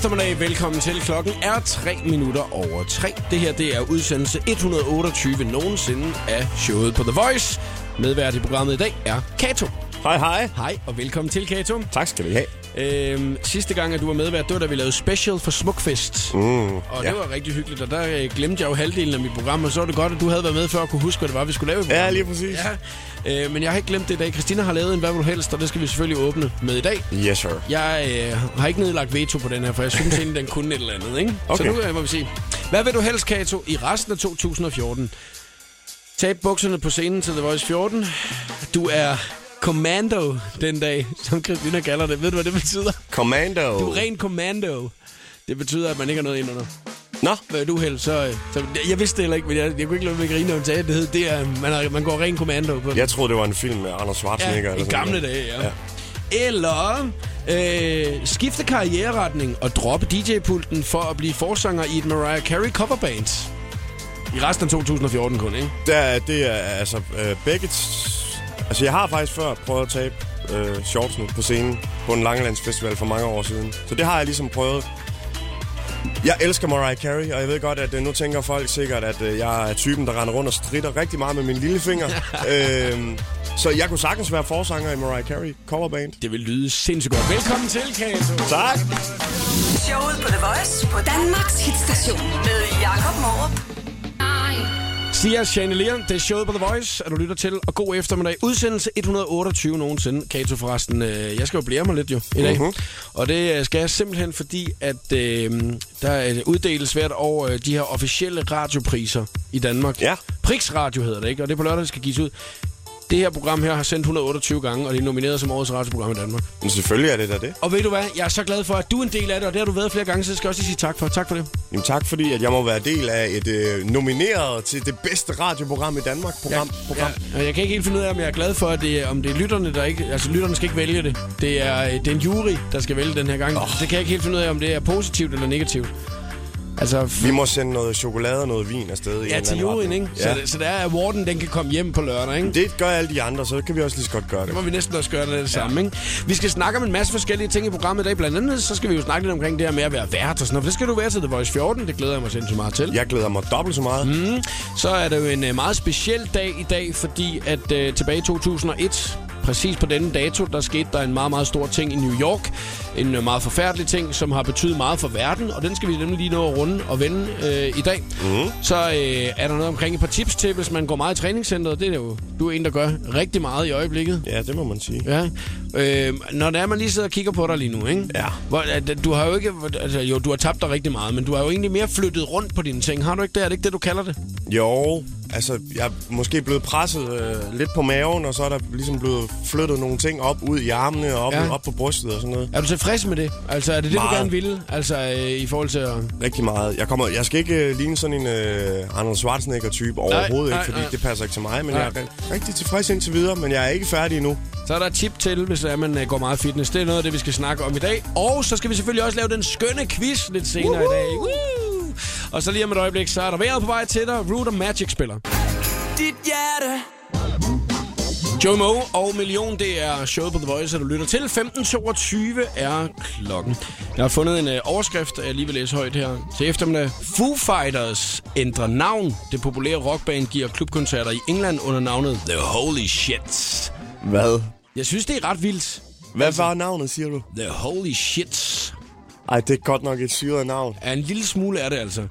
Eftermiddag, velkommen til. Klokken er 3 minutter over 3. Det her det er udsendelse 128 nogensinde af showet på The Voice. Medvært i programmet i dag er Kato. Hej, hej. Hej og velkommen til, Kato. Tak skal vi have. Øhm, sidste gang, at du var medvært, det var da vi lavede special for Smukfest. Mm, Og ja. det var rigtig hyggeligt, og der øh, glemte jeg jo halvdelen af mit program, og så var det godt, at du havde været med før og kunne huske, hvad det var, vi skulle lave i programmet. Ja, lige præcis. Ja, øh, men jeg har ikke glemt det i dag. Christina har lavet en Hvad vil du helst, og det skal vi selvfølgelig åbne med i dag. Yes, sir. Jeg øh, har ikke nedlagt veto på den her, for jeg synes egentlig, den kunne et eller andet. Ikke? Okay. Så nu øh, må vi se. Hvad vil du helst, Kato, i resten af 2014? Tab bukserne på scenen til The Voice 14. Du er commando den dag, som Christina kalder det. Ved du, hvad det betyder? Commando. Du er ren commando. Det betyder, at man ikke har noget ind under. Nå, Hvad du helst, så, øh, så... Jeg vidste det heller ikke, men jeg, jeg kunne ikke lade mig at grine, når hun sagde, det hed, det er, man, har, man går ren commando på jeg troede, det var en film med Anders Schwarzenegger. Ja, eller i gamle noget. dage. Ja. ja. Eller øh, skifte karriereretning og droppe DJ-pulten for at blive forsanger i et Mariah Carey coverband. I resten af 2014 kun, ikke? Det er, det er altså øh, begge... Altså, jeg har faktisk før prøvet at tabe øh, shortsene på scenen på en Langelandsfestival for mange år siden. Så det har jeg ligesom prøvet. Jeg elsker Mariah Carey, og jeg ved godt, at øh, nu tænker folk sikkert, at øh, jeg er typen, der render rundt og stritter rigtig meget med min lillefinger. øhm, så jeg kunne sagtens være forsanger i Mariah Carey coverband. Det vil lyde sindssygt godt. Velkommen til, Kato. Tak! Showet på The Voice på Danmarks hitstation med Jakob Morup. Sia Chandelier, det er showet på The Voice, at du lytter til, og god eftermiddag. Udsendelse 128 nogensinde. Kato forresten, øh, jeg skal jo blære mig lidt jo i dag. Uh-huh. Og det øh, skal jeg simpelthen, fordi at øh, der er uddeles hvert år øh, de her officielle radiopriser i Danmark. Ja. Priksradio hedder det, ikke? Og det er på lørdag, det skal gives ud. Det her program her har sendt 128 gange, og det er nomineret som årets radioprogram i Danmark. Men selvfølgelig er det da det. Og ved du hvad? Jeg er så glad for, at du er en del af det, og det har du været flere gange, så det skal jeg også sige tak for. Tak for det. Jamen tak, fordi at jeg må være del af et øh, nomineret til det bedste radioprogram i Danmark. Program, program. Ja, jeg kan ikke helt finde ud af, om jeg er glad for, at det, om det er lytterne, der ikke... Altså, lytterne skal ikke vælge det. Det er, øh, det er en jury, der skal vælge den her gang. Oh. Det kan jeg ikke helt finde ud af, om det er positivt eller negativt. Altså, Vi må sende noget chokolade og noget vin afsted i ja, en til juryen, ikke? Så, Ja. det, så der er, Warden, den kan komme hjem på lørdag, ikke? Det gør alle de andre, så kan vi også lige så godt gøre det. Så må vi næsten også gøre det, det samme, ikke? Vi skal snakke om en masse forskellige ting i programmet i dag. Blandt andet, så skal vi jo snakke lidt omkring det her med at være vært og sådan noget. For det skal du være til The Voice 14. Det glæder jeg mig sindssygt meget til. Jeg glæder mig dobbelt så meget. Mm. Så er det jo en øh, meget speciel dag i dag, fordi at øh, tilbage i 2001, præcis på denne dato, der skete der en meget, meget stor ting i New York. En øh, meget forfærdelig ting, som har betydet meget for verden, og den skal vi nemlig lige nå at runde og vende øh, i dag. Mm. Så øh, er der noget omkring et par tips til, hvis man går meget i træningscenteret. Det er jo, du er en, der gør rigtig meget i øjeblikket. Ja, det må man sige. Ja. Øh, når det er, man lige sidder og kigger på dig lige nu, ikke? Ja. Hvor, at, du har jo ikke... Altså, jo, du har tabt dig rigtig meget, men du har jo egentlig mere flyttet rundt på dine ting. Har du ikke det? Er det ikke det, du kalder det? Jo, altså, jeg er måske blevet presset øh, lidt på maven, og så er der ligesom blevet flyttet nogle ting op ud i armene og op, Ja. op på brystet og sådan noget. Er du tilfreds med det? Altså, er det det, Meget. du gerne ville? Altså, øh, i forhold til at... Rigtig meget. Jeg, kommer, jeg skal ikke øh, ligne sådan en øh, Arnold Schwarzenegger-type overhovedet nej, ikke, fordi nej. det passer ikke til mig. Men Nej. jeg er ri- rigtig tilfreds indtil videre, men jeg er ikke færdig endnu. Så er der tip til, hvis er, man øh, går meget fitness. Det er noget af det, vi skal snakke om i dag. Og så skal vi selvfølgelig også lave den skønne quiz lidt senere Woohoo! i dag. Woo! Og så lige om et øjeblik, så er der vejret på vej til dig. Root og Magic spiller. dit hjerte Joe Mo og Million, det er showet på The Voice, du lytter til. 15.22 er klokken. Jeg har fundet en øh, overskrift, jeg lige vil læse højt her til eftermiddag. Foo Fighters ændrer navn. Det populære rockband giver klubkoncerter i England under navnet The Holy Shits. Hvad? Jeg synes, det er ret vildt. Hvad var navnet, siger du? The Holy Shits. Ej, det er godt nok et syret navn. Ja, en lille smule er det altså.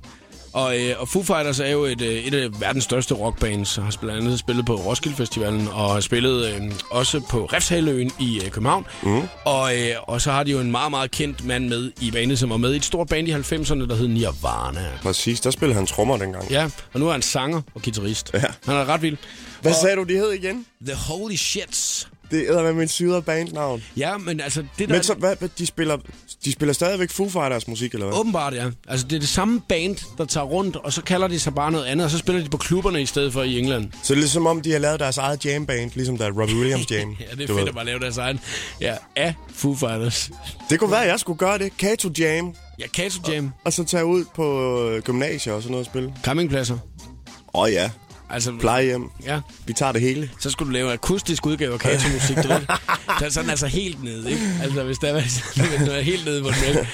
Og, øh, og Foo Fighters er jo et, øh, et af verdens største rockbands, og har blandt andet spillet på Roskilde Festivalen, og har spillet øh, også på Refshaløen i øh, København. Mm. Og, øh, og så har de jo en meget, meget kendt mand med i bandet, som var med i et stort band i 90'erne, der hed Nirvana. Præcis, der spillede han trommer dengang. Ja, og nu er han sanger og guitarist. Ja. Han er ret vild. Hvad Og- sagde du, de hed igen? The Holy Shits. Det er med et syret bandnavn. Ja, men altså, det der... Men så, hvad, de, spiller, de spiller stadigvæk Foo Fighters musik, eller hvad? Åbenbart, ja. Altså, det er det samme band, der tager rundt, og så kalder de sig bare noget andet, og så spiller de på klubberne i stedet for i England. Så det er ligesom om, de har lavet deres eget jam-band, ligesom der er Robbie Williams jam. Ja, det er fedt ved. at bare lave deres egen. Ja, af Foo Fighters. Det kunne være, at jeg skulle gøre det. Kato Jam. Ja, Kato Jam. Og så tage ud på øh, gymnasier og sådan noget og spille. Campingpladser. Åh oh, ja, Altså, plejehjem. ja, Vi tager det hele. så skulle du lave en akustisk udgave af Kato-musik, ved. Så er sådan altså helt nede, ikke? Altså, hvis der er, der er helt nede på den.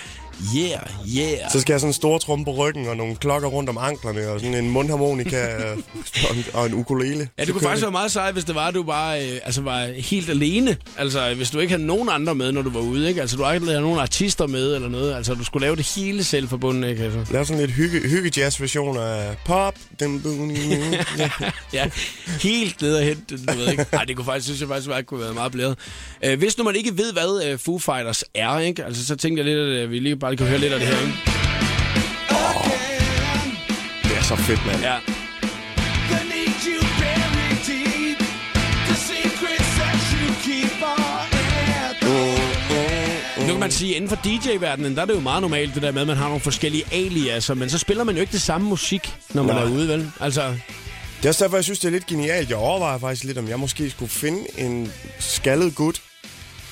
Yeah, yeah. Så skal jeg have sådan en stor trum på ryggen og nogle klokker rundt om anklerne og sådan en mundharmonika og, en, og en ukulele. Ja, det kunne faktisk være meget sejt, hvis det var, at du bare øh, altså var helt alene. Altså, hvis du ikke havde nogen andre med, når du var ude, ikke? Altså, du ikke havde nogen artister med eller noget. Altså, du skulle lave det hele selv forbundet, ikke? Altså. Lav sådan lidt hygge, hygge jazz version af pop. Den, ja. helt ned og hente, du ved ikke. Ej, det kunne faktisk, synes jeg faktisk, at kunne være meget blæret. Øh, hvis nu man ikke ved, hvad øh, Foo Fighters er, ikke? Altså, så tænkte jeg lidt, at øh, vi lige bare kan høre lidt af det her, ikke? Det er så fedt, mand. Ja. Nu kan man sige, inden for DJ-verdenen, der er det jo meget normalt, det der med, at man har nogle forskellige aliaser, men så spiller man jo ikke det samme musik, når man Nej. er ude, vel? Altså, Det er også derfor, jeg synes, det er lidt genialt. Jeg overvejer faktisk lidt, om jeg måske skulle finde en skaldet gut,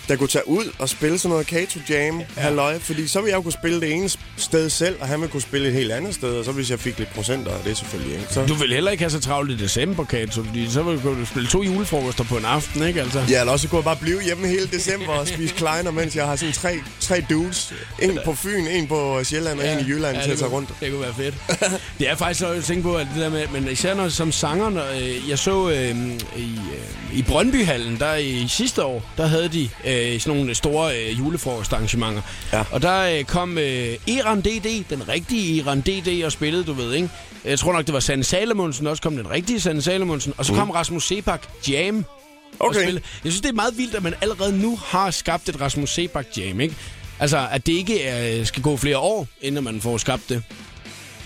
der kunne tage ud og spille sådan noget Kato Jam, ja. halløj, fordi så ville jeg jo kunne spille det ene sted selv, og han ville kunne spille et helt andet sted, og så hvis jeg fik lidt procenter af det selvfølgelig, ikke? Så... du vil heller ikke have så travlt i december, Kato, fordi så vil du spille to julefrokoster på en aften, ikke? Altså. Ja, eller også kunne jeg bare blive hjemme hele december og spise kleiner, mens jeg har sådan tre, tre dudes. En på Fyn, en på Sjælland og en i Jylland til det at tage rundt. Det kunne være fedt. det er faktisk så, jeg tænker på, at det der med, men især når, som sanger, når, øh, jeg så øh, i, øh, i Brøndbyhallen, der i sidste år, der havde de øh, sådan nogle store øh, julefrokostarrangementer. Ja. Og der øh, kom øh, Eran DD, den rigtige Eran DD, og spillede, du ved, ikke? Jeg tror nok, det var Sanne Salomonsen, også kom den rigtige Sanne Salomonsen. Og så kom Rasmus Sebak Jam. Okay. Jeg synes, det er meget vildt, at man allerede nu har skabt et Rasmus Sebak Jam, ikke? Altså, at det ikke øh, skal gå flere år, inden man får skabt det.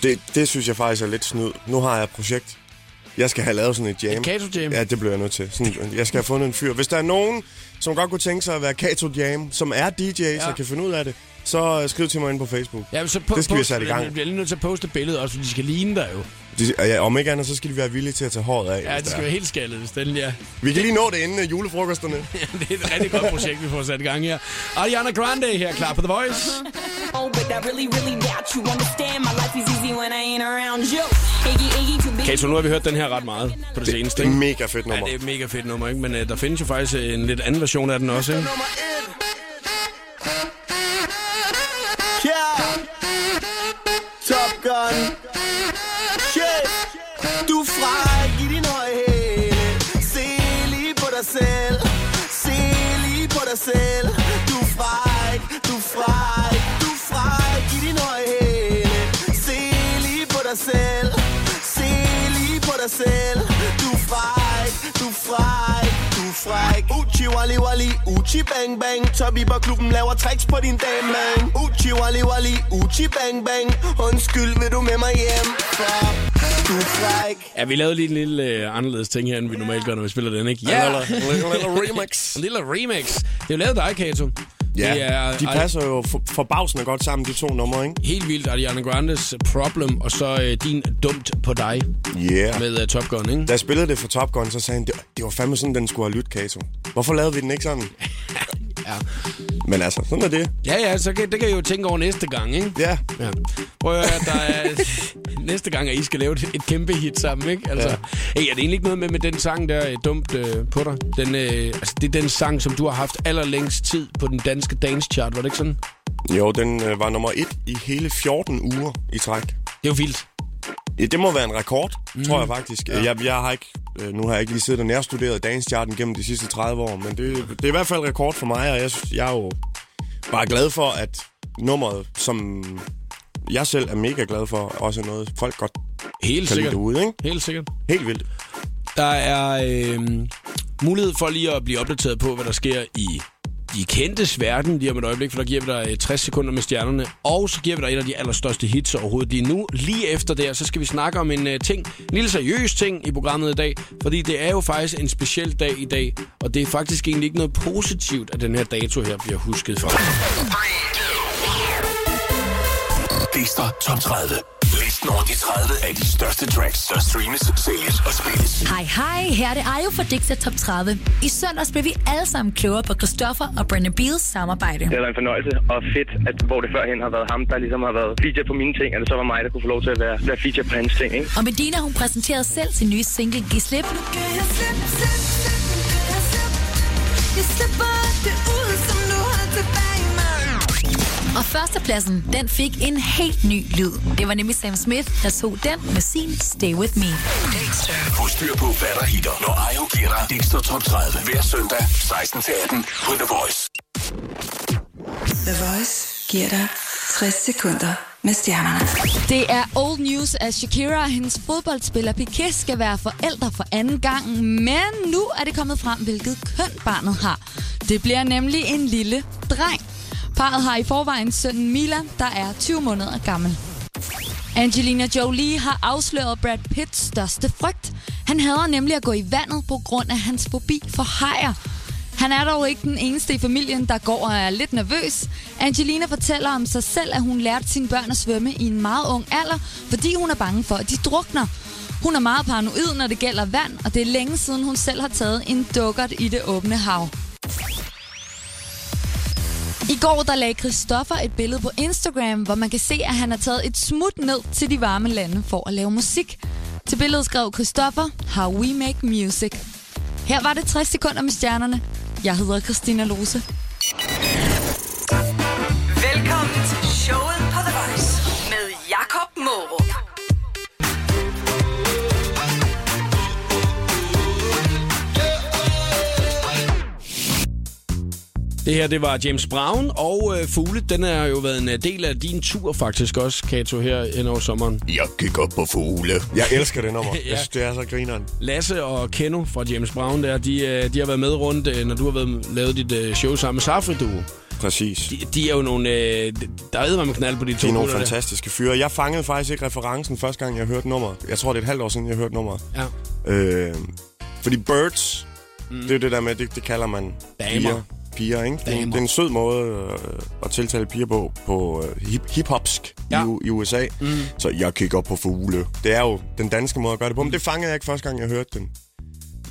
Det, det synes jeg faktisk er lidt snyd. Nu har jeg et projekt. Jeg skal have lavet sådan et jam. Et Kato Jam? Ja, det bliver jeg nødt til. Sådan, jeg skal have fundet en fyr. Hvis der er nogen, som godt kunne tænke sig at være Kato Jam, som er DJ's ja. og kan finde ud af det, så øh, skriv til mig ind på Facebook. Ja, så po- Det skal vi post- sat i gang. Jeg bliver lige nødt til at poste et billede også, for de skal ligne dig jo. De, ja, om ikke andet, så skal de være villige til at tage håret af. Ja, det er. skal være helt skaldet, hvis den ja. Vi kan lige nå det inden uh, julefrokosterne. det er et rigtig godt projekt, vi får sat i gang her. Ariana Grande her, klar på The Voice. Oh, but I really, really doubt you understand. My life is easy when I ain't around you. Iggy, Iggy, too big. Kato, nu har vi hørt den her ret meget på det, seneste, Det er ikke? mega fedt Ja, nummer. det er et mega fedt nummer, ikke? Men uh, der findes jo faktisk øh, en lidt anden version af den også, ikke? Selv. Du er fræk, du er fræk. Du er fræk i din høje hæle. Se lige på dig selv. Se lige på dig selv. Du er fræk, du er fræk. Du fræk. Uchi wali wali, uchi bang bang. Tobiber klubben laver tricks på din dame, man. Uchi wali wali, uchi bang bang. Undskyld, vil du med mig hjem? For du er fræk. Ja, vi lavede lige en lille øh, anderledes ting her, end vi normalt gør, når vi spiller den, ikke? Ja, yeah. lille, lille, remix. En lille remix. Det er jo lavet dig, Kato. Ja, det er, de passer jo for, forbavsende godt sammen, de to numre, ikke? Helt vildt Ariana Grandes Problem, og så øh, din Dumt på dig Yeah. med uh, Top Gun, ikke? Da jeg spillede det for Top Gun, så sagde han, det, det var fandme sådan, den skulle have lyttet, Kato. Hvorfor lavede vi den ikke sådan? Ja. Men altså, sådan er det. Ja, ja, så kan, det kan I jo tænke over næste gang, ikke? Ja. Ja. Prøv at høre, der er næste gang, at I skal lave et, et kæmpe hit sammen, ikke? Altså, ja. Hey, er det egentlig ikke noget med, med den sang der, øh, Dumt øh, på dig? Den, øh, altså, det er den sang, som du har haft allerlængst tid på den danske dance chart, var det ikke sådan? Jo, den øh, var nummer et i hele 14 uger i træk. Det er jo vildt. Ja, det må være en rekord, mm. tror jeg faktisk. Ja. Jeg, jeg har ikke, øh, nu har jeg ikke lige siddet og nærstuderet dance-charten gennem de sidste 30 år, men det, det er i hvert fald rekord for mig, og jeg, synes- jeg er jo bare glad for, at nummeret, som jeg selv er mega glad for, også er noget, folk godt Helt kan lide sikkert. derude, ikke? Helt sikkert. Helt vildt. Der er øh, mulighed for lige at blive opdateret på, hvad der sker i de kendtes verden lige om et øjeblik, for der giver vi dig øh, 60 sekunder med stjernerne, og så giver vi dig et af de allerstørste hits overhovedet lige nu. Lige efter det, så skal vi snakke om en uh, ting, en lille seriøs ting i programmet i dag, fordi det er jo faktisk en speciel dag i dag, og det er faktisk egentlig ikke noget positivt, at den her dato her bliver husket for. Lister Top 30. Listen over de 30 af de største tracks, der streames, sælges og spilles. Hej hej, her er det Ayo for Dixie Top 30. I søndags blev vi alle sammen klogere på Christoffer og Brendan Beals samarbejde. Det har været en fornøjelse og fedt, at hvor det førhen har været ham, der ligesom har været feature på mine ting, og det så var mig, der kunne få lov til at være, være feature på hans ting. Ikke? Og Medina, hun præsenterede selv sin nye single Giv Slip. Og førstepladsen, den fik en helt ny lyd. Det var nemlig Sam Smith, der tog den med sin Stay With Me. Få styr på, hvad der hitter, når Ayo giver dig Dixter Top 30 hver søndag 16-18 på The Voice. The Voice giver dig 60 sekunder med stjernerne. Det er old news, at Shakira og hendes fodboldspiller Piqué skal være forældre for anden gang, men nu er det kommet frem, hvilket køn barnet har. Det bliver nemlig en lille dreng. Parret har i forvejen sønnen Mila, der er 20 måneder gammel. Angelina Jolie har afsløret Brad Pitts største frygt. Han hader nemlig at gå i vandet på grund af hans fobi for hajer. Han er dog ikke den eneste i familien, der går og er lidt nervøs. Angelina fortæller om sig selv, at hun lærte sine børn at svømme i en meget ung alder, fordi hun er bange for, at de drukner. Hun er meget paranoid, når det gælder vand, og det er længe siden, hun selv har taget en dukkert i det åbne hav. I går der lagde Christoffer et billede på Instagram, hvor man kan se, at han har taget et smut ned til de varme lande for at lave musik. Til billedet skrev Christoffer, How we make music. Her var det 60 sekunder med stjernerne. Jeg hedder Christina Lose. Det her, det var James Brown og øh, Fugle. Den har jo været en øh, del af din tur faktisk også, Kato, her hen over sommeren. Jeg kigger på fugle. Jeg elsker det nummer. Ja. Jeg synes, det er så grineren. Lasse og Keno fra James Brown der, de, øh, de har været med rundt, øh, når du har været, lavet dit øh, show sammen med Safri Duo. Præcis. De, de er jo nogle... Øh, der er med knald på de to De er nogle fantastiske fyre. Jeg fangede faktisk ikke referencen første gang, jeg hørte nummer. Jeg tror, det er et halvt år siden, jeg hørte nummer. Ja. Øh, fordi Birds, mm. det er det der med, det, det kalder man Damer. piger. Piger, ikke? Det, det er en sød måde øh, at tiltale piger på, på øh, hip, hiphopsk Ja. i, i USA. Mm. Så jeg kigger på fugle. Det er jo den danske måde at gøre det på, men det fangede jeg ikke første gang, jeg hørte den.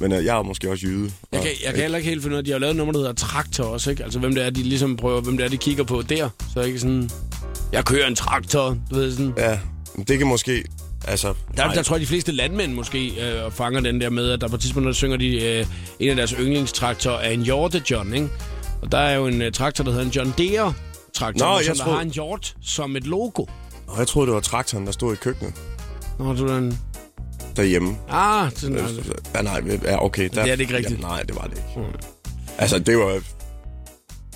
Men øh, jeg er måske også jyde. Jeg kan, jeg kan heller ikke helt finde ud af, de har lavet nummer, der hedder Traktor også, ikke? Altså, hvem det er, de ligesom prøver, hvem det er, de kigger på der. Så ikke sådan, jeg kører en traktor, du ved sådan. Ja, det kan måske... Altså, Der, nej. der tror jeg, de fleste landmænd måske øh, fanger den der med, at der på et tidspunkt, der synger de, øh, en af deres yndlingstraktorer er en hjorte John, ikke? Og der er jo en øh, traktor, der hedder en John Deere traktor, Nå, som jeg der troede- har en hjort som et logo. Og jeg troede, det var traktoren, der stod i køkkenet Nå, du er en... derhjemme. Ah, sådan, Øh, Ja, nej, ja, okay. Der, Det er det ikke rigtigt. Ja, nej, det var det ikke. Altså, det var... det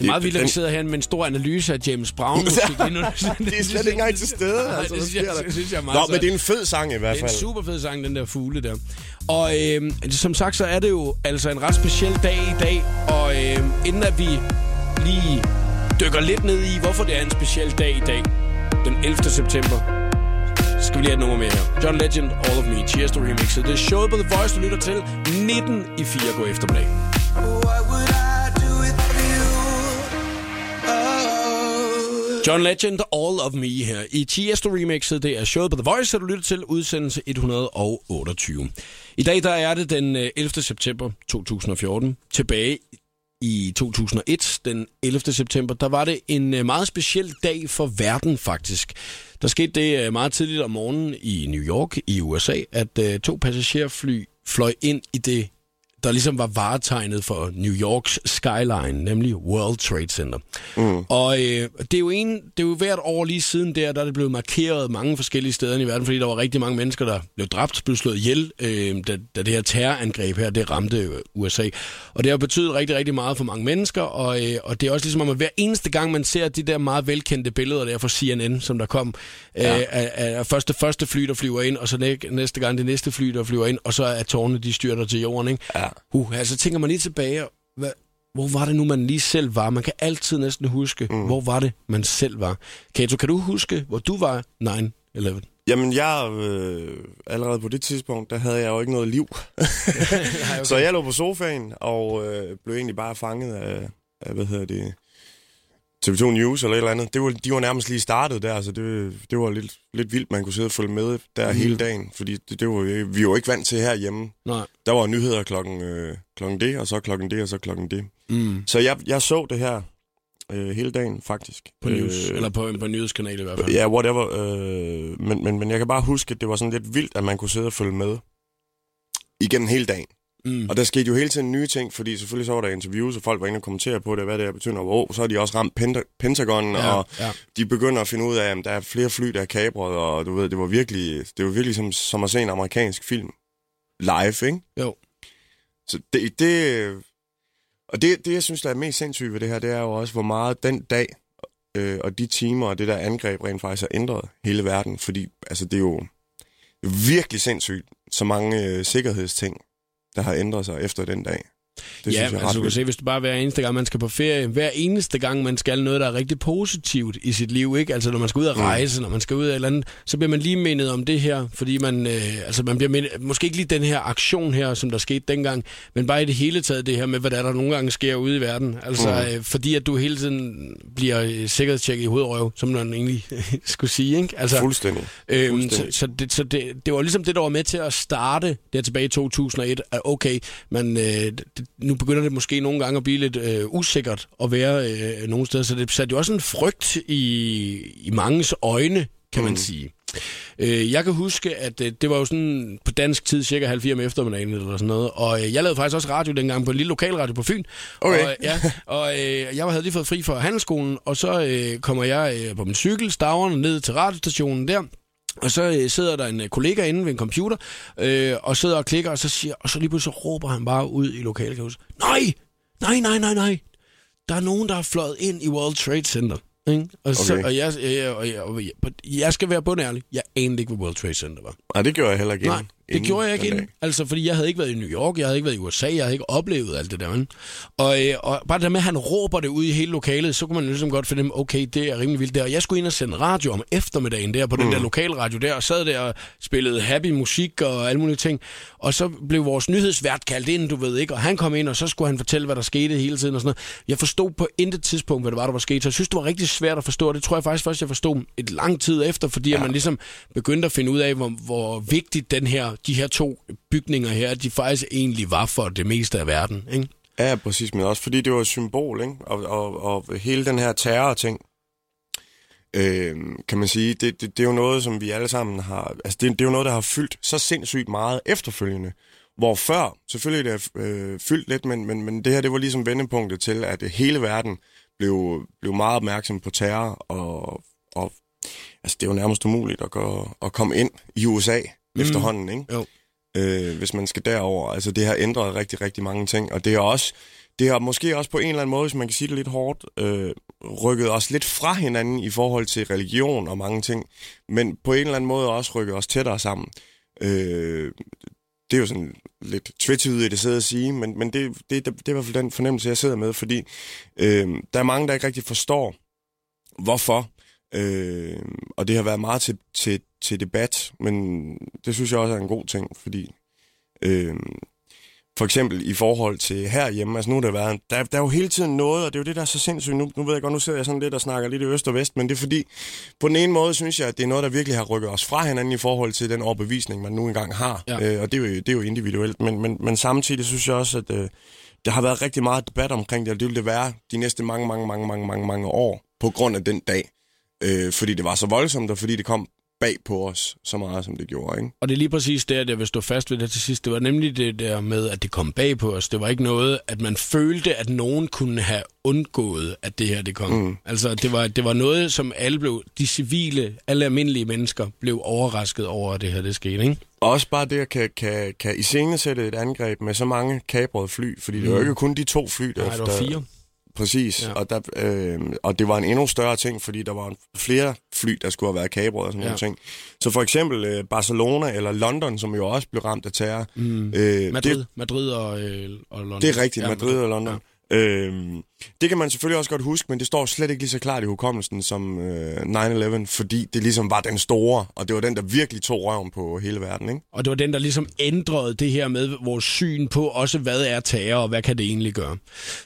er meget vildt, at vi den- sidder her med en stor analyse af James Brown. Det er slet ikke engang til stede. Nej, altså, det synes jeg- det synes jeg er meget Nå, men det er en fed sang i hvert Det er fald. en super fed sang, den der fugle der. Og øh, som sagt, så er det jo altså en ret speciel dag i dag. Og øh, inden at vi lige dykker lidt ned i, hvorfor det er en speciel dag i dag, den 11. september, så skal vi lige have et nummer mere her. John Legend, All of Me, Cheers to Remixet. Det er showet på The Voice, du lytter til 19 i 4 går eftermiddag. John Legend, All of Me her i Tiesto remixet. Det er showet på The Voice, der du lytter til udsendelse 128. I dag der er det den øh, 11. september 2014. Tilbage i 2001, den 11. september, der var det en øh, meget speciel dag for verden faktisk. Der skete det øh, meget tidligt om morgenen i New York i USA, at to passagerfly fløj ind i det der ligesom var varetegnet for New Yorks skyline, nemlig World Trade Center. Mm. Og øh, det er jo en, det er jo hvert år lige siden der, der er det blevet markeret mange forskellige steder i verden, fordi der var rigtig mange mennesker, der blev dræbt, blev slået ihjel, øh, da, da det her terrorangreb her, det ramte øh, USA. Og det har betydet rigtig, rigtig meget for mange mennesker, og, øh, og det er også ligesom om, at hver eneste gang, man ser de der meget velkendte billeder der fra CNN, som der kom, ja. øh, af, af første, første fly, der flyver ind, og så næ- næste gang det næste fly, der flyver ind, og så er tårne, de styrter til jorden, ikke? Ja. Uh, altså tænker man lige tilbage, hvad, hvor var det nu, man lige selv var? Man kan altid næsten huske, mm. hvor var det, man selv var. Kato, kan du huske, hvor du var 9-11? Jamen, jeg, øh, allerede på det tidspunkt, der havde jeg jo ikke noget liv. okay. Så jeg lå på sofaen og øh, blev egentlig bare fanget af, af hvad hedder det, TV2 News eller et eller andet. Det var, de var nærmest lige startet der, så det, det var lidt, lidt vildt, man kunne sidde og følge med der mm. hele dagen. Fordi det, det var, vi var jo ikke vant til herhjemme. Nej. Der var nyheder klokken, øh, klokken det, og så klokken det, og så klokken det. Mm. Så jeg, jeg så det her øh, hele dagen, faktisk. På news, Øh, eller på, på nyhedskanal i hvert fald. Ja, whatever. Øh, men, men, men jeg kan bare huske, at det var sådan lidt vildt, at man kunne sidde og følge med igennem hele dagen. Mm. Og der skete jo hele tiden nye ting, fordi selvfølgelig så var der interviews, og folk var inde og kommentere på det, hvad det er betyder, og så har de også ramt Penta- Pentagon, Ja, og ja. de begynder at finde ud af, at der er flere fly, der er kabret, og du ved, det var virkelig, det var virkelig som, som at se en amerikansk film live, ikke? Jo. Så det, det og det, det, jeg synes, der er mest sindssygt ved det her, det er jo også, hvor meget den dag øh, og de timer og det der angreb rent faktisk har ændret hele verden. Fordi altså, det er jo virkelig sindssygt, så mange øh, sikkerhedsting, der har ændret sig efter den dag. Det ja, jeg er altså du kan se, hvis det bare hver eneste gang, man skal på ferie, hver eneste gang, man skal noget, der er rigtig positivt i sit liv, ikke? Altså når man skal ud og Mm. rejse, når man skal ud af et eller andet, så bliver man lige mindet om det her, fordi man, øh, altså man bliver mindet, måske ikke lige den her aktion her, som der skete dengang, men bare i det hele taget det her med, hvad der, der nogle gange sker ude i verden. Altså Mm. øh, fordi at du hele tiden bliver øh, sikkerhedstjekket i hovedrøv, som man egentlig skulle sige, ikke? Altså, Fuldstændig. Øhm, så Fuldstændig. så, det, så det, det var ligesom det, der var med til at starte der tilbage i 2001, at okay, man, øh, det, nu begynder det måske nogle gange at blive lidt øh, usikkert at være øh, nogle steder, så det satte jo også en frygt i, i manges øjne, kan man Mm. sige. Øh, jeg kan huske, at øh, det var jo sådan på dansk tid cirka halv fire om eftermiddagen eller sådan noget, og øh, jeg lavede faktisk også radio dengang på en lille lokalradio på Fyn. Okay. Og, øh, ja, og øh, jeg havde lige fået fri fra handelsskolen, og så øh, kommer jeg øh, på min cykel, staverne ned til radiostationen der, og så øh, sidder der en øh, kollega inde ved en computer, øh, og sidder og klikker, og så, siger, og så lige pludselig så råber han bare ud i huske, Nej! Nej, nej, nej, nej! Der er nogen, der er fløjet ind i World Trade Center. Ikke? Og, så, Okay. og, jeg, jeg, og, jeg, og jeg, jeg skal være bundærlig. Jeg anede ikke, hvad World Trade Center var. Nej, det gjorde jeg heller ikke Nej, det gjorde jeg ikke den inden. Altså, fordi jeg havde ikke været i New York, jeg havde ikke været i USA, jeg havde ikke oplevet alt det der. Og, øh, og bare det der med, at han råber det ud i hele lokalet, så kunne man ligesom godt fornemme, okay, det er rimelig vildt der. Og jeg skulle ind og sende radio om eftermiddagen der på den Mm. der lokalradio der, og sad der og spillede happy musik og alle mulige ting. Og så blev vores nyhedsvært kaldt ind, du ved ikke, og han kom ind, og så skulle han fortælle, hvad der skete hele tiden og sådan noget. Jeg forstod på intet tidspunkt, hvad det var, der var sket, så jeg synes, det var rigtig svært at forstå. og Det tror jeg faktisk først, jeg forstod et lang tid efter, fordi ja. at man ligesom begyndte at finde ud af, hvor, hvor vigtigt den her, de her to bygninger her, de faktisk egentlig var for det meste af verden. Ikke? Ja, præcis, men også fordi det var et symbol, ikke? Og, og, og hele den her terror-ting, øh, kan man sige, det, det, det er jo noget, som vi alle sammen har... Altså, det, det er jo noget, der har fyldt så sindssygt meget efterfølgende. Hvor før, selvfølgelig det er øh, fyldt lidt, men, men, men det her, det var ligesom vendepunktet til, at hele verden blev, blev meget opmærksom på terror, og, og altså, det er jo nærmest umuligt at, gå, at komme ind i USA mm. efterhånden, ikke? Jo. øh, hvis man skal derover. Altså, det har ændret rigtig, rigtig mange ting, og det er også, det har måske også på en eller anden måde, hvis man kan sige det lidt hårdt, øh, rykket os lidt fra hinanden i forhold til religion og mange ting, men på en eller anden måde også rykket os tættere sammen. Øh, det er jo sådan lidt tvetydigt at sidde og sige, men, men det, det, det, det er i hvert fald den fornemmelse, jeg sidder med, fordi øh, der er mange, der ikke rigtig forstår, hvorfor. Øh, og det har været meget til, til, til debat, men det synes jeg også er en god ting, fordi øh, for eksempel i forhold til herhjemme, altså nu har der været, der, der er jo hele tiden noget, og det er jo det, der er så sindssygt. Nu, nu ved jeg godt, nu sidder jeg sådan lidt og snakker lidt i øst og vest, men det er fordi, på den ene måde synes jeg, at det er noget, der virkelig har rykket os fra hinanden i forhold til den overbevisning, man nu engang har. Ja. Øh, og det er, jo, det er jo individuelt, men, men, men samtidig synes jeg også, at øh, der har været rigtig meget debat omkring det, og det vil det være de næste mange, mange, mange, mange, mange, mange år, på grund af den dag. Øh, fordi det var så voldsomt, og fordi det kom bag på os så meget, som det gjorde. Ikke? Og det er lige præcis det, at jeg vil stå fast ved det til sidst. Det var nemlig det der med, at det kom bag på os. Det var ikke noget, at man følte, at nogen kunne have undgået, at det her det kom. Mm. Altså, det var, det var noget, som alle blev, de civile, alle almindelige mennesker, blev overrasket over, at det her det skete, ikke? Og også bare det, at kan, kan, kan iscenesætte et angreb med så mange kabrede fly, fordi mm. det var jo ikke kun de to fly, der... Nej, det var fire. Præcis, Ja. og, der, øh, og det var en endnu større ting, fordi der var flere fly, der skulle have været kabret og sådan ja. nogle ting. Så for eksempel øh, Barcelona eller London, som jo også blev ramt af terror. Mm. Øh, Madrid, Det, Madrid og, øh, og London. det er rigtigt, Ja, Madrid og London. Ja. Øhm, det kan man selvfølgelig også godt huske, men det står slet ikke lige så klart i hukommelsen som øh, 9-11, fordi det ligesom var den store, og det var den, der virkelig tog røven på hele verden, ikke? Og det var den, der ligesom ændrede det her med vores syn på også, hvad er terror, og hvad kan det egentlig gøre.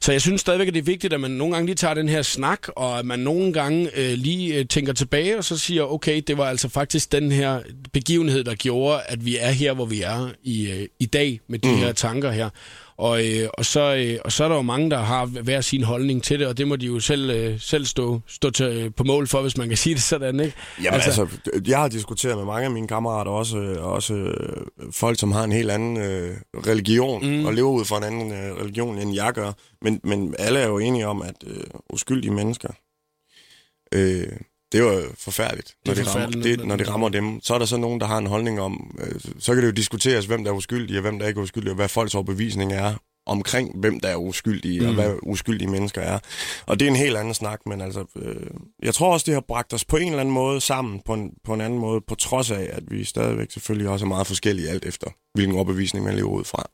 Så jeg synes stadigvæk, at det er vigtigt, at man nogle gange lige tager den her snak, og at man nogle gange øh, lige øh, tænker tilbage, og så siger, okay, det var altså faktisk den her begivenhed, der gjorde, at vi er her, hvor vi er i, øh, i dag med de mm. her tanker her. Og, øh, og, så, øh, og så er der jo mange, der har hver sin holdning til det, og det må de jo selv, øh, selv stå, stå til, på mål for, hvis man kan sige det sådan, ikke? Jamen altså, altså, jeg har diskuteret med mange af mine kammerater, også, også øh, folk, som har en helt anden øh, religion, mm. og lever ud fra en anden øh, religion, end jeg gør. Men, men alle er jo enige om, at øh, uskyldige mennesker, øh, det er jo forfærdeligt, når, Det det rammer, det, når det rammer dem. Så er der så nogen, der har en holdning om, øh, så kan det jo diskuteres, hvem der er uskyldig, og hvem der ikke er uskyldig, og hvad folks overbevisning er omkring, hvem der er uskyldige, mm. og hvad uskyldige mennesker er. Og det er en helt anden snak, men altså, øh, jeg tror også, det har bragt os på en eller anden måde sammen, på en, på en anden måde, på trods af, at vi stadigvæk selvfølgelig også er meget forskellige alt efter, hvilken overbevisning man lever ud fra.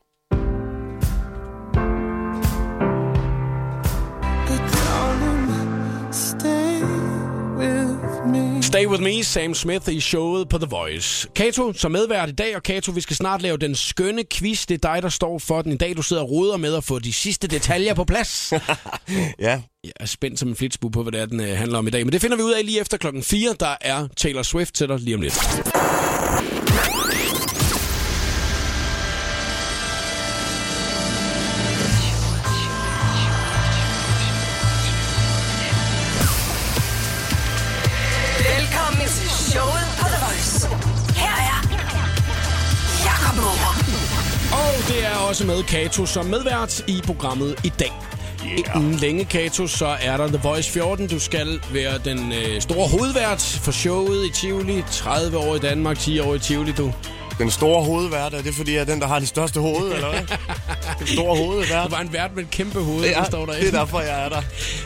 Stay with me, Sam Smith i showet på The Voice. Kato som medvært i dag, og Kato, vi skal snart lave den skønne quiz. Det er dig, der står for den i dag. Du sidder og roder med at få de sidste detaljer på plads. Ja, Jeg er spændt som en flitsbu på, hvad det er, den øh, handler om i dag. Men det finder vi ud af lige efter klokken 4. Der er Taylor Swift til dig lige om lidt. Også med Kato som medvært i programmet i dag. Yeah. Inden længe, Kato, så er der The Voice 14. Du skal være den øh, store hovedvært for showet i Tivoli. 30 år i Danmark, 10 år i Tivoli, du. Den store hovedvært, er det fordi, jeg er den, der har det største hoved, eller hvad? Den store hovedvært. Du var en vært med et kæmpe hoved, Ja, der står der. det er derfor, jeg er der.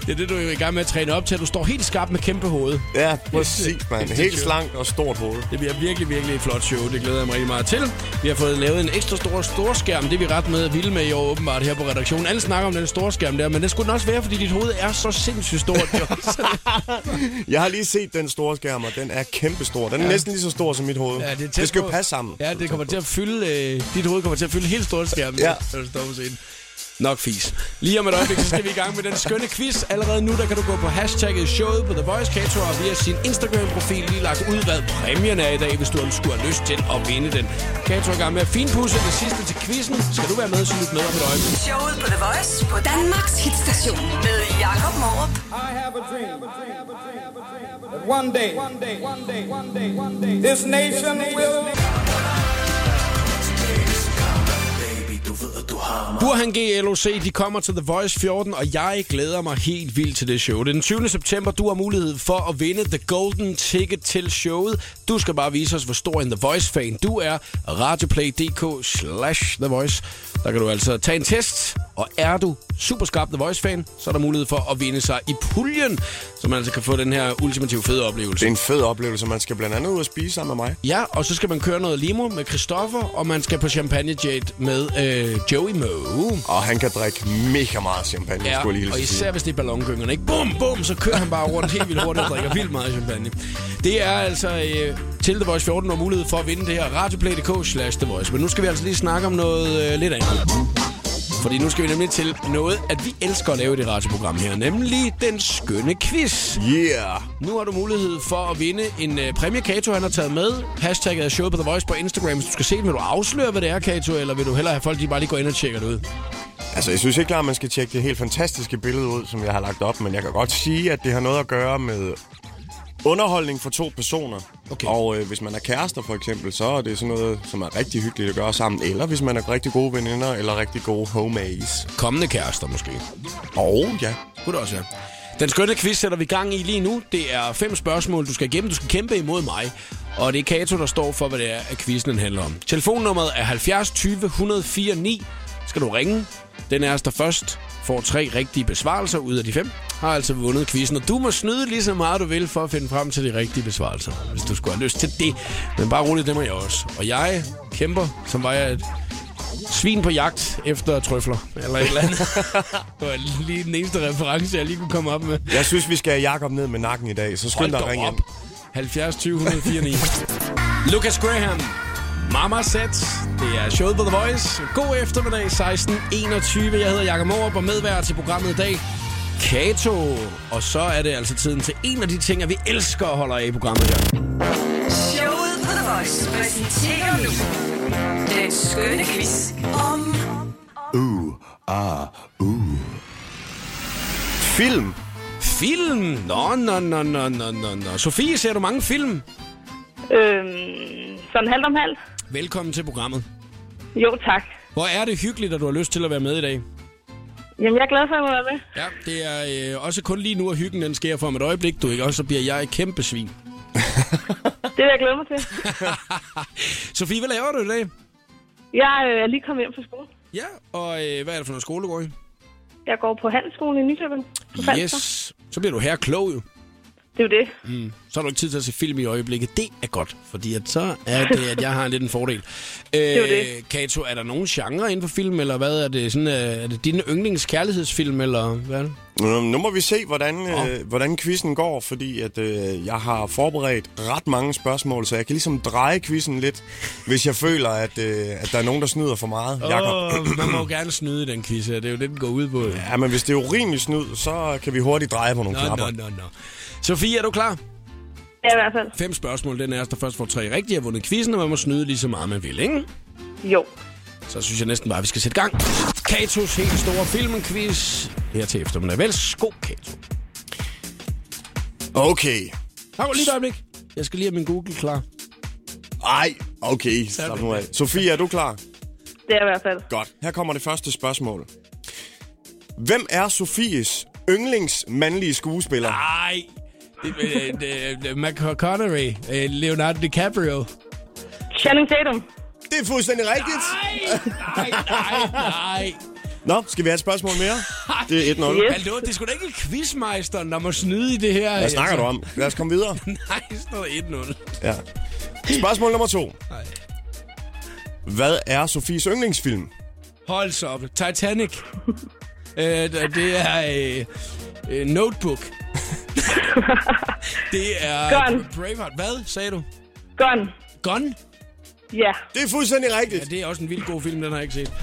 Det er det, du er i gang med at træne op til. Du står helt skarp med kæmpe hoved. Ja, præcis, mand. Helt slank og stort hoved. Det bliver virkelig, virkelig et flot show. Det glæder jeg mig rigtig meget til. Vi har fået lavet en ekstra stor storskærm. Det er vi ret med vilde med i år åbenbart her på redaktionen. Alle snakker om den storskærm der, men det skulle den også være, fordi dit hoved er så sindssygt stort. Jeg har lige set den store skærm, og den er kæmpestor. Den er ja. næsten lige så stor som mit hoved. Ja, det, det skal jo passe sammen. Ja, det kommer til at fylde... Øh, dit hoved kommer til at fylde helt stort skærmen, Ja. når du står på scenen. Nok fis. Lige om et øjeblik, så skal vi i gang med den skønne quiz. Allerede nu, der kan du gå på hashtagget showet på The Voice Kato og via sin Instagram-profil lige lagt ud, hvad præmien er i dag, hvis du skulle have lyst til at vinde den. Kato er i gang med at finpudse det sidste til quizzen. Skal du være med, så lyt med om et øjeblik. Showet på The Voice på Danmarks hitstation med Jakob Morup. I have a dream that one day, one day, one day, one day, one day, this nation will. Burhan G, LOC, de kommer til The Voice 14, og jeg glæder mig helt vildt til det show. Det er den 20. september, du har mulighed for at vinde The Golden Ticket til showet. Du skal bare vise os, hvor stor en The Voice-fan du er. Radioplay.dk slash The Voice. Der kan du altså tage en test, og er du super skarp The Voice-fan, så er der mulighed for at vinde sig i puljen, så man altså kan få den her ultimative fede oplevelse. Det er en fed oplevelse. Man skal blandt andet ud og spise sammen med mig. Ja, og så skal man køre noget limo med Christoffer, og man skal på Champagne Jet med øh, Joey Moe. Og han kan drikke mega meget champagne, Ja, skulle jeg lige og at især sige. hvis det er ballongyngerne, ikke? Bum, bum, så kører han bare rundt helt vildt hurtigt og drikker vildt meget champagne. Det er altså øh, til The Voice 14 og mulighed for at vinde det her radioplay.dk slash The Voice. Men nu skal vi altså lige snakke om noget øh, lidt andet. Fordi nu skal vi nemlig til noget, at vi elsker at lave i det radioprogram her, nemlig den skønne quiz. Yeah! Nu har du mulighed for at vinde en øh, præmie, Kato han har taget med. Hashtagget er showet på The Voice på Instagram. Hvis du skal se det, vil du afsløre, hvad det er, Kato, eller vil du hellere have folk, de bare lige går ind og tjekker det ud? Altså, jeg synes ikke klart, at man skal tjekke det helt fantastiske billede ud, som jeg har lagt op, men jeg kan godt sige, at det har noget at gøre med underholdning for to personer. Okay. Og øh, hvis man er kærester for eksempel, så er det sådan noget, som er rigtig hyggeligt at gøre sammen. Eller hvis man er rigtig gode veninder, eller rigtig gode homies. Kommende kærester måske. Og ja, Kunne det også være. Den skønne quiz sætter vi i gang i lige nu. Det er fem spørgsmål, du skal igennem. Du skal kæmpe imod mig. Og det er Kato, der står for, hvad det er, at quizzen handler om. Telefonnummeret er 70 20 104 9. Skal du ringe? Den er der først får tre rigtige besvarelser ud af de fem, har altså vundet quizzen. Og du må snyde lige så meget, du vil, for at finde frem til de rigtige besvarelser, hvis du skulle have lyst til det. Men bare roligt, det må jeg også. Og jeg kæmper, som var jeg et svin på jagt efter trøfler, eller et eller andet. det var lige den eneste reference, jeg lige kunne komme op med. jeg synes, vi skal have Jakob ned med nakken i dag, så skynd dig at ringe op. ind. 70 20 104 9. Lucas Graham. Mama Set. Det er showet på The Voice. God eftermiddag 16.21. Jeg hedder Jakob Morup og medvært til programmet i dag. Kato. Og så er det altså tiden til en af de ting, at vi elsker at holde af i programmet her. Showet på The Voice præsenterer nu den skønne quiz om Uh, ah, uh. Film. Film? Nå, nå, nå, nå, nå, nå, nå. Sofie, ser du mange film? Øhm, sådan halvt om halvt. Velkommen til programmet. Jo, tak. Hvor er det hyggeligt, at du har lyst til at være med i dag. Jamen, jeg er glad for, at jeg være med. Ja, det er øh, også kun lige nu, at hyggen den sker for om et øjeblik, du ikke? Og så bliver jeg et kæmpe svin. Det vil jeg glæde mig til. Sofie, hvad laver du i dag? Jeg øh, er lige kommet hjem fra skole. Ja, og øh, hvad er det for noget skole, du går i? Jeg går på handelsskolen i Nykøbing. Yes. Så bliver du her klog jo. Det er jo det. Mm. Så har du ikke tid til at se film i øjeblikket. Det er godt, fordi at så er det, at jeg har lidt en fordel. Øh, det. Kato, er der nogen genre inden for film, eller hvad? Er det, sådan, øh, er det din yndlingskærlighedsfilm, eller hvad er det? Nu, nu må vi se, hvordan, øh, hvordan quizzen går, fordi at, øh, jeg har forberedt ret mange spørgsmål, så jeg kan ligesom dreje quizzen lidt, hvis jeg føler, at, øh, at der er nogen, der snyder for meget. Jakob. Oh, man må jo gerne snyde i den quiz her. Det er jo det, den går ud på. Ja, men hvis det er urimelig snyd, så kan vi hurtigt dreje på nogle Nå, knapper. nå, nå, nå. Sofie, er du klar? Ja, i hvert fald. Fem spørgsmål. Den er, der først får tre rigtige, har vundet quizzen, og man må snyde lige så meget, man vil, ikke? Jo. Så synes jeg næsten bare, at vi skal sætte gang. Katos helt store filmquiz her til eftermiddag. Værsgo, Kato. Okay. Hov, lige et øjeblik. Jeg skal lige have min Google klar. Ej, okay. Slap nu af. Sofie, er du klar? Det er jeg i hvert fald. Godt. Her kommer det første spørgsmål. Hvem er Sofies yndlings mandlige skuespiller? Nej. Det, det, McConaughey. øh, Leonardo DiCaprio. Channing Tatum. Det er fuldstændig rigtigt. Nej, nej, nej. Nå, skal vi have et spørgsmål mere? Det er 1-0. Yes. Hallo, det er sgu da ikke quizmeisteren, der må snyde i det her. Altså, Hvad snakker du om? Lad os komme videre. Nej, det står 1-0. Ja. Spørgsmål nummer to. Nej. Hvad er Sofies yndlingsfilm? Hold så op. Titanic. øh, det er øh, øh, Notebook. det er Gun. Braveheart. Hvad sagde du? Gun. Gun? Ja. Det er fuldstændig Ja, rigtigt. det er også en vild god film, den har jeg ikke set.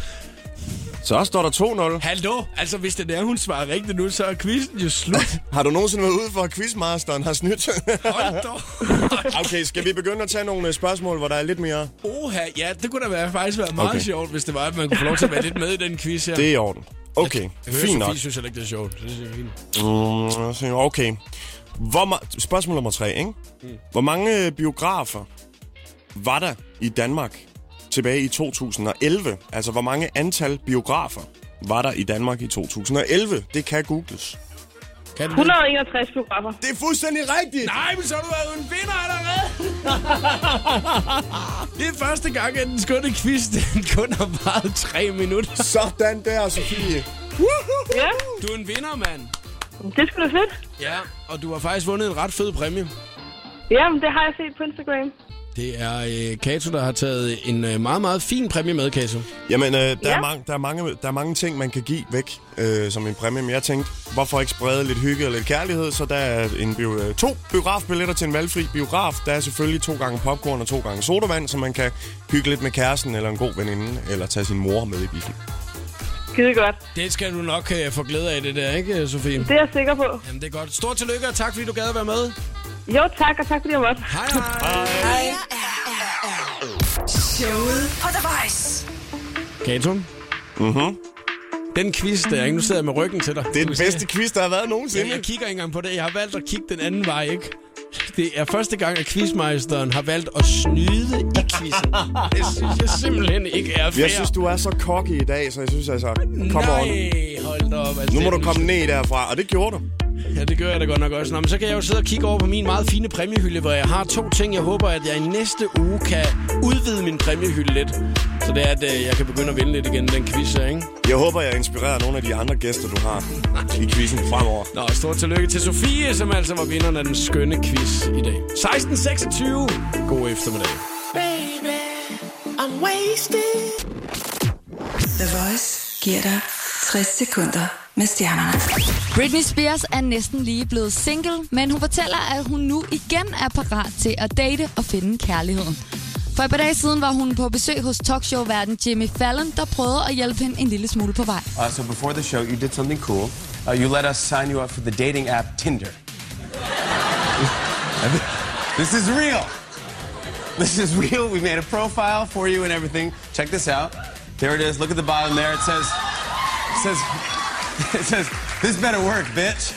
Så står der 2-0. Hallo? Altså, hvis det er, hun svarer rigtigt nu, så er quizzen jo slut. Har du nogensinde været ude for, at quizmasteren har snydt? Hold da. okay, skal vi begynde at tage nogle øh, spørgsmål, hvor der er lidt mere? Oha, ja, det kunne da være, faktisk være meget Okay. sjovt, hvis det var, at man kunne få lov til at være lidt med i den quiz her. Det er i orden. Okay, Jeg hører, fint nok. Sofie synes heller ikke, det er sjovt. Det jeg er fint. Mm, Okay. Hvor ma- spørgsmål nummer tre, ikke? Hvor mange øh, biografer var der i Danmark tilbage i 2011? Altså, hvor mange antal biografer var der i Danmark i 2011? Det kan googles. Kan du det? 161 biografer. Det er fuldstændig rigtigt! Nej, men så har du været en vinder allerede. det er første gang, at den skønne quiz, den kun har varet tre minutter. Sådan der, Sofie. Ja, Du er en vinder, mand. det skulle da fedt. Ja, og du har faktisk vundet en ret fed præmie. Jamen, det har jeg set på Instagram. Det er øh, Kato, der har taget en øh, meget, meget fin præmie med, Kato. Jamen, øh, der, Ja. er mange, der, er mange, der er mange ting, man kan give væk øh, som en præmie. Men jeg tænkte, hvorfor ikke sprede lidt hygge og lidt kærlighed? Så der er en bio, øh, to biografbilletter til en valgfri biograf. Der er selvfølgelig to gange popcorn og to gange sodavand, så man kan hygge lidt med kæresten eller en god veninde, eller tage sin mor med i bilen. Skide godt. Det skal du nok øh, få glæde af, det der, ikke, Sofie? Det er jeg sikker på. Jamen, det er godt. Stort tillykke, og tak fordi du gad at være med. Jo, tak, og tak fordi jeg måtte. Hej, hej. Showet på The Voice. Kato? Mhm. Den quiz der, ikke? Nu sidder jeg med ryggen til dig. Det er den bedste quiz, der har været Ja, nogensinde. jeg kigger ikke engang på det. Jeg har valgt at kigge den anden vej, ikke? Det er første gang, at quizmeisteren har valgt at snyde i quizzen. Det synes jeg simpelthen ikke er fair. Jeg synes, du er så cocky i dag, så jeg synes altså, on. Nej, hold da op. Altså, Nu må du komme ned derfra, og det gjorde du. Ja, det gør jeg da godt nok også. Nå, men så kan jeg jo sidde og kigge over på min meget fine præmiehylde, hvor jeg har to ting. Jeg håber, at jeg i næste uge kan udvide min præmiehylde lidt. Så det er, at øh, jeg kan begynde at vinde lidt igen, den quiz her, ikke? Jeg håber, jeg inspirerer nogle af de andre gæster, du har i quizzen fremover. Nå, stort tillykke til Sofie, som altså var vinderen af den skønne quiz i dag. 16.26. God eftermiddag. Baby, I'm wasted. The Voice giver dig 60 sekunder med stjernerne. Britney Spears er næsten lige blevet single, men hun fortæller, at hun nu igen er parat til at date og finde kærligheden. For et par dage siden var hun på besøg hos talkshow-verden Jimmy Fallon, der prøvede at hjælpe hende en lille smule på vej. Uh, so before the show, you did something cool. Uh, you let us sign you up for the dating app Tinder. this is real. This is real. We made a profile for you and everything. Check this out. There it is. Look at the bottom there. It says says, it says, this better work, bitch.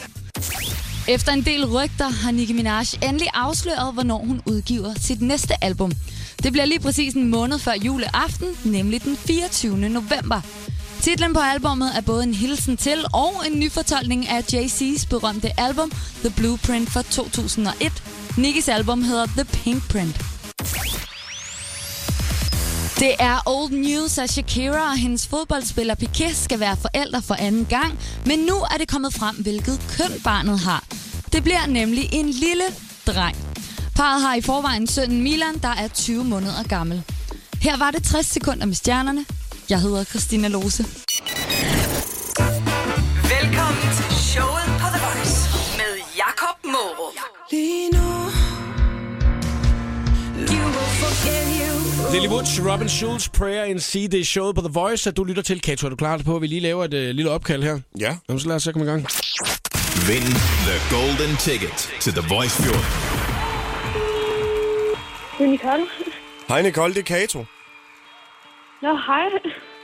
Efter en del rygter har Nicki Minaj endelig afsløret, hvornår hun udgiver sit næste album. Det bliver lige præcis en måned før juleaften, nemlig den 24. november. Titlen på albummet er både en hilsen til og en ny fortolkning af Jay-Z's berømte album The Blueprint fra 2001. Nickis album hedder The Pink Print. Det er old news, at Shakira og hendes fodboldspiller Piqué skal være forældre for anden gang, men nu er det kommet frem, hvilket køn barnet har. Det bliver nemlig en lille dreng. Parret har i forvejen sønnen Milan, der er 20 måneder gammel. Her var det 60 sekunder med stjernerne. Jeg hedder Christina Lose. Velkommen til showet Lily Woods, Robin Schulz, Prayer in C, det er showet på The Voice, at du lytter til. Kato, er du klar på, at vi lige laver et uh, lille opkald her? Ja. Jamen, så lad os så komme i gang. Vind the golden ticket to The Voice 14. Det er Nicole. Hej Nicole, det er Kato. Nå, hej.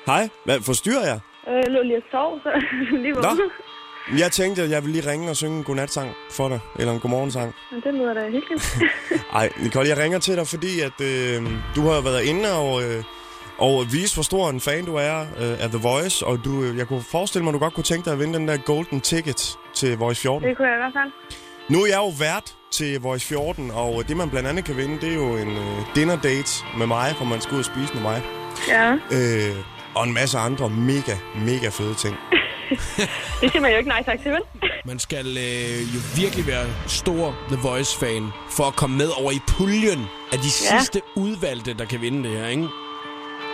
Hej, hvad forstyrrer jeg? Øh, Jeg lå lige og sov, så lige Nå. Jeg tænkte, at jeg ville lige ringe og synge en godnatsang for dig, eller en godmorgensang. Men det lyder da hyggeligt. Ej, Nicole, jeg ringer til dig, fordi at øh, du har været inde og, øh, og vise, hvor stor en fan du er øh, af The Voice, og du, øh, jeg kunne forestille mig, at du godt kunne tænke dig at vinde den der golden ticket til Voice 14. det kunne jeg i hvert fald. Nu er jeg jo vært til Voice 14, og det man blandt andet kan vinde, det er jo en øh, dinner date med mig, hvor man skal ud og spise med mig. Ja, Øh, og en masse andre mega, mega fede ting. det siger man jo ikke nej tak til, vel? Man skal øh, jo virkelig være stor The Voice-fan for at komme med over i puljen af de Ja. sidste udvalgte, der kan vinde det her, ikke?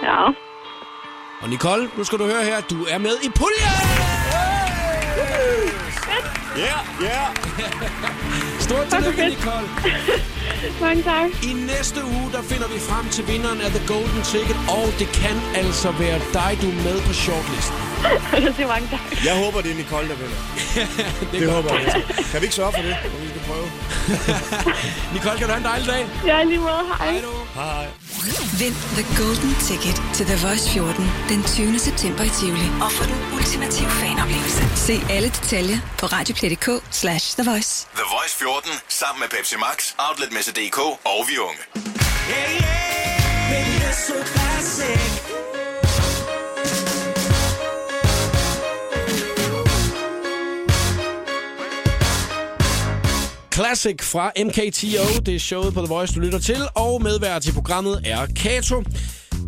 Ja. Og Nicole, nu skal du høre her, du er med i puljen! Ja, ja. Stort tillykke. Nicole. Mange tak. I næste uge, der finder vi frem til vinderen af The Golden Ticket, og det kan altså være dig, du er med på shortlisten. Det siger mange tak. Jeg håber, det er Nicole, der vinder. det, det håber jeg. Kan vi ikke sørge for det, når vi skal prøve? Nicole, kan du have en dejlig dag? Ja, lige måde. Hej. Hej. Vind The Golden Ticket til The Voice 14 den 20. september i Tivoli. Og få den ultimative fanoplevelse. Se alle detaljer på radioplay.dk slash The Voice. The Voice 14 sammen med Pepsi Max, Outletmesse.dk og Vi Unge. Classic fra MKTO, det er showet på The Voice, du lytter til, og medvært til programmet er Kato.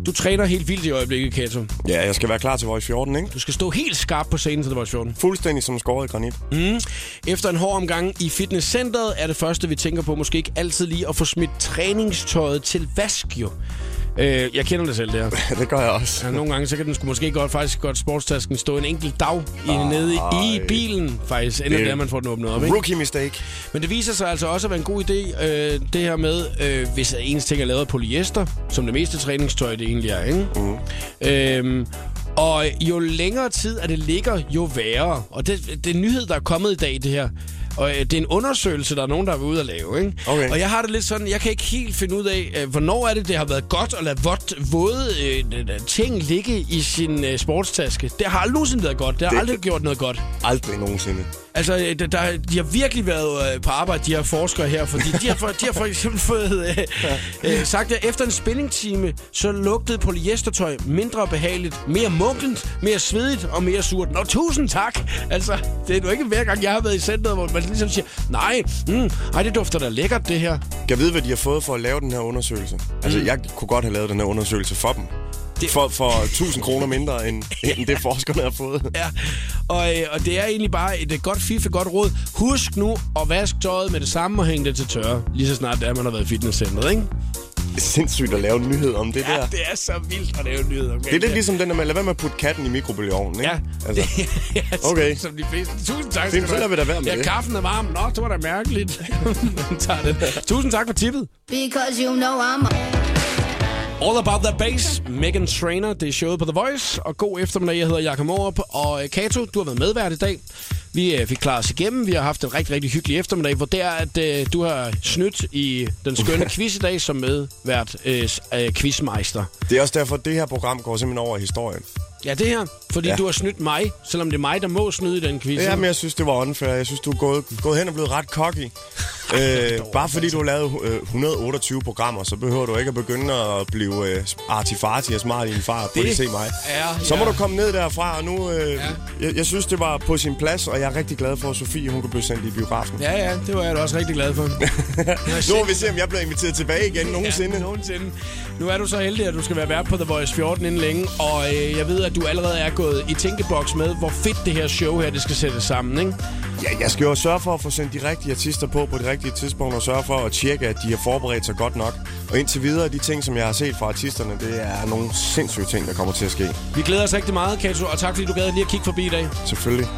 Du træner helt vildt i øjeblikket, Kato. Ja, jeg skal være klar til Voice 14, ikke? Du skal stå helt skarp på scenen til The Voice 14. Fuldstændig som skåret i granit. Mm. Efter en hård omgang i fitnesscenteret er det første, vi tænker på, måske ikke altid lige at få smidt træningstøjet til vask, jo. Øh, jeg kender det selv, der. det gør jeg også. Ja, nogle gange, så kan den sgu måske godt, faktisk godt sportstasken stå en enkelt dag i, nede i, bilen, faktisk, inden Det- det, er, man får den åbnet op, ikke? Rookie mistake. Men det viser sig altså også at være en god idé, øh, det her med, øh, hvis ens ting er lavet af polyester, som det meste træningstøj det egentlig er, ikke? Mm. Øhm, og jo længere tid, at det ligger, jo værre. Og det, det er en nyhed, der er kommet i dag, det her. Og øh, det er en undersøgelse, der er nogen, der er ude at lave, ikke? Okay. Og jeg har det lidt sådan, jeg kan ikke helt finde ud af, øh, hvornår er det, det har været godt at lade vådt, våde øh, ting ligge i sin øh, sportstaske. Det har aldrig nogensinde været godt. Det har Det- aldrig gjort noget godt. Aldrig nogensinde. Altså, øh, der, de har virkelig været øh, på arbejde, de her forskere her, fordi de har for, de har for eksempel fået øh, øh, sagt, at efter en spændingstime, så lugtede polyestertøj mindre behageligt, mere munklent, mere svedigt og mere surt. Nå, tusind tak! Altså, det er jo ikke hver gang, jeg har været i centret, hvor man ligesom siger, nej, mm, ej, det dufter da lækkert, det her. Jeg ved, hvad de har fået for at lave den her undersøgelse. Altså, Mm. jeg kunne godt have lavet den her undersøgelse for dem. Det- For, for 1000 kroner mindre, end, end det forskerne har fået. Ja, og, øh, og det er egentlig bare et øh, godt fif, et godt råd. Husk nu at vaske tøjet med det samme og hænge det til tørre, lige så snart det er, man har været i fitnesscenteret, ikke? Det er sindssygt at lave en nyhed om det Ja, der. det er så vildt at lave nyheder om Det er lidt ligesom den der med, lad være med at putte katten i mikrobølgeovnen, ikke? Ja, Altså, ja Okay. som, som de fleste. Tusind tak. Det- lader vi da være med ja, det. kaffen er varm. Nå, det var da mærkeligt. Tager den. Tusind tak for tippet. Because you know I'm All About That Bass, Megan Trainer, det er showet på The Voice. Og god eftermiddag, jeg hedder Jakob Morup. Og øh, Kato, du har været medvært i dag. Vi øh, fik klaret os igennem. Vi har haft en rigtig, rigtig hyggelig eftermiddag, hvor det er, at øh, du har snydt i den skønne quiz i dag som medvært øh, øh, quizmeister. det er også derfor, at det her program går simpelthen over i historien. Ja, det her. Fordi Ja. du har snydt mig, selvom det er mig, der må snyde i den quiz. Ja, men jeg synes, det var unfair. Jeg synes, du er gået, gået hen og blevet ret cocky. øh, bare fordi du har lavet øh, 128 programmer, så behøver du ikke at begynde at blive øh, artifarti og smart i en far. Prøv lige Det se mig. er Så må du komme ned derfra, og nu... Øh, ja. jeg, jeg synes, det var på sin plads, og jeg er rigtig glad for, at Sofie hun kunne blive sendt i biografen. Ja, ja, det var jeg da også rigtig glad for. nu må vi se, om jeg bliver inviteret tilbage igen nogensinde. Ja, nogensinde. Nu er du så heldig, at du skal være vært på The Voice 14 inden længe, og øh, jeg ved, at du allerede er gået i tænkeboks med, hvor fedt det her show her, det skal sættes sammen, ikke? Ja, jeg skal jo sørge for at få sendt de rigtige artister på på det rigtige tidspunkt, og sørge for at tjekke, at de har forberedt sig godt nok. Og indtil videre, de ting, som jeg har set fra artisterne, det er nogle sindssyge ting, der kommer til at ske. Vi glæder os rigtig meget, Kato, og tak fordi du gad lige at kigge forbi i dag. Selvfølgelig.